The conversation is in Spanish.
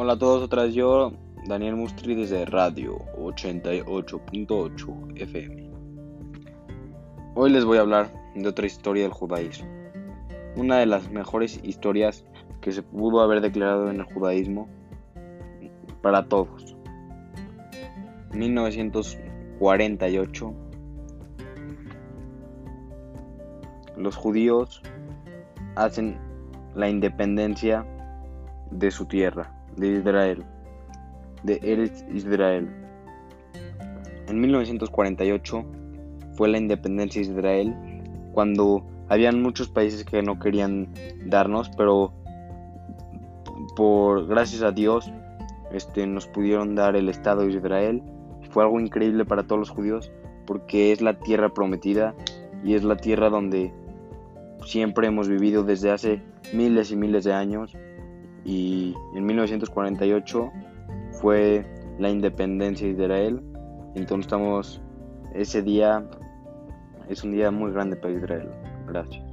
Hola a todos, otra vez yo, Daniel Mustri desde Radio 88.8 FM. Hoy les voy a hablar de otra historia del judaísmo. Una de las mejores historias que se pudo haber declarado en el judaísmo para todos. 1948 los judíos hacen la independencia de su tierra, de Israel, de Eretz Israel. En 1948 fue la independencia de Israel cuando habían muchos países que no querían darnos, pero por gracias a Dios este, nos pudieron dar el Estado de Israel. Fue algo increíble para todos los judíos porque es la tierra prometida y es la tierra donde siempre hemos vivido desde hace miles y miles de años y en 1948 fue la independencia de Israel. Entonces estamos, ese día es un día muy grande para Israel. Gracias.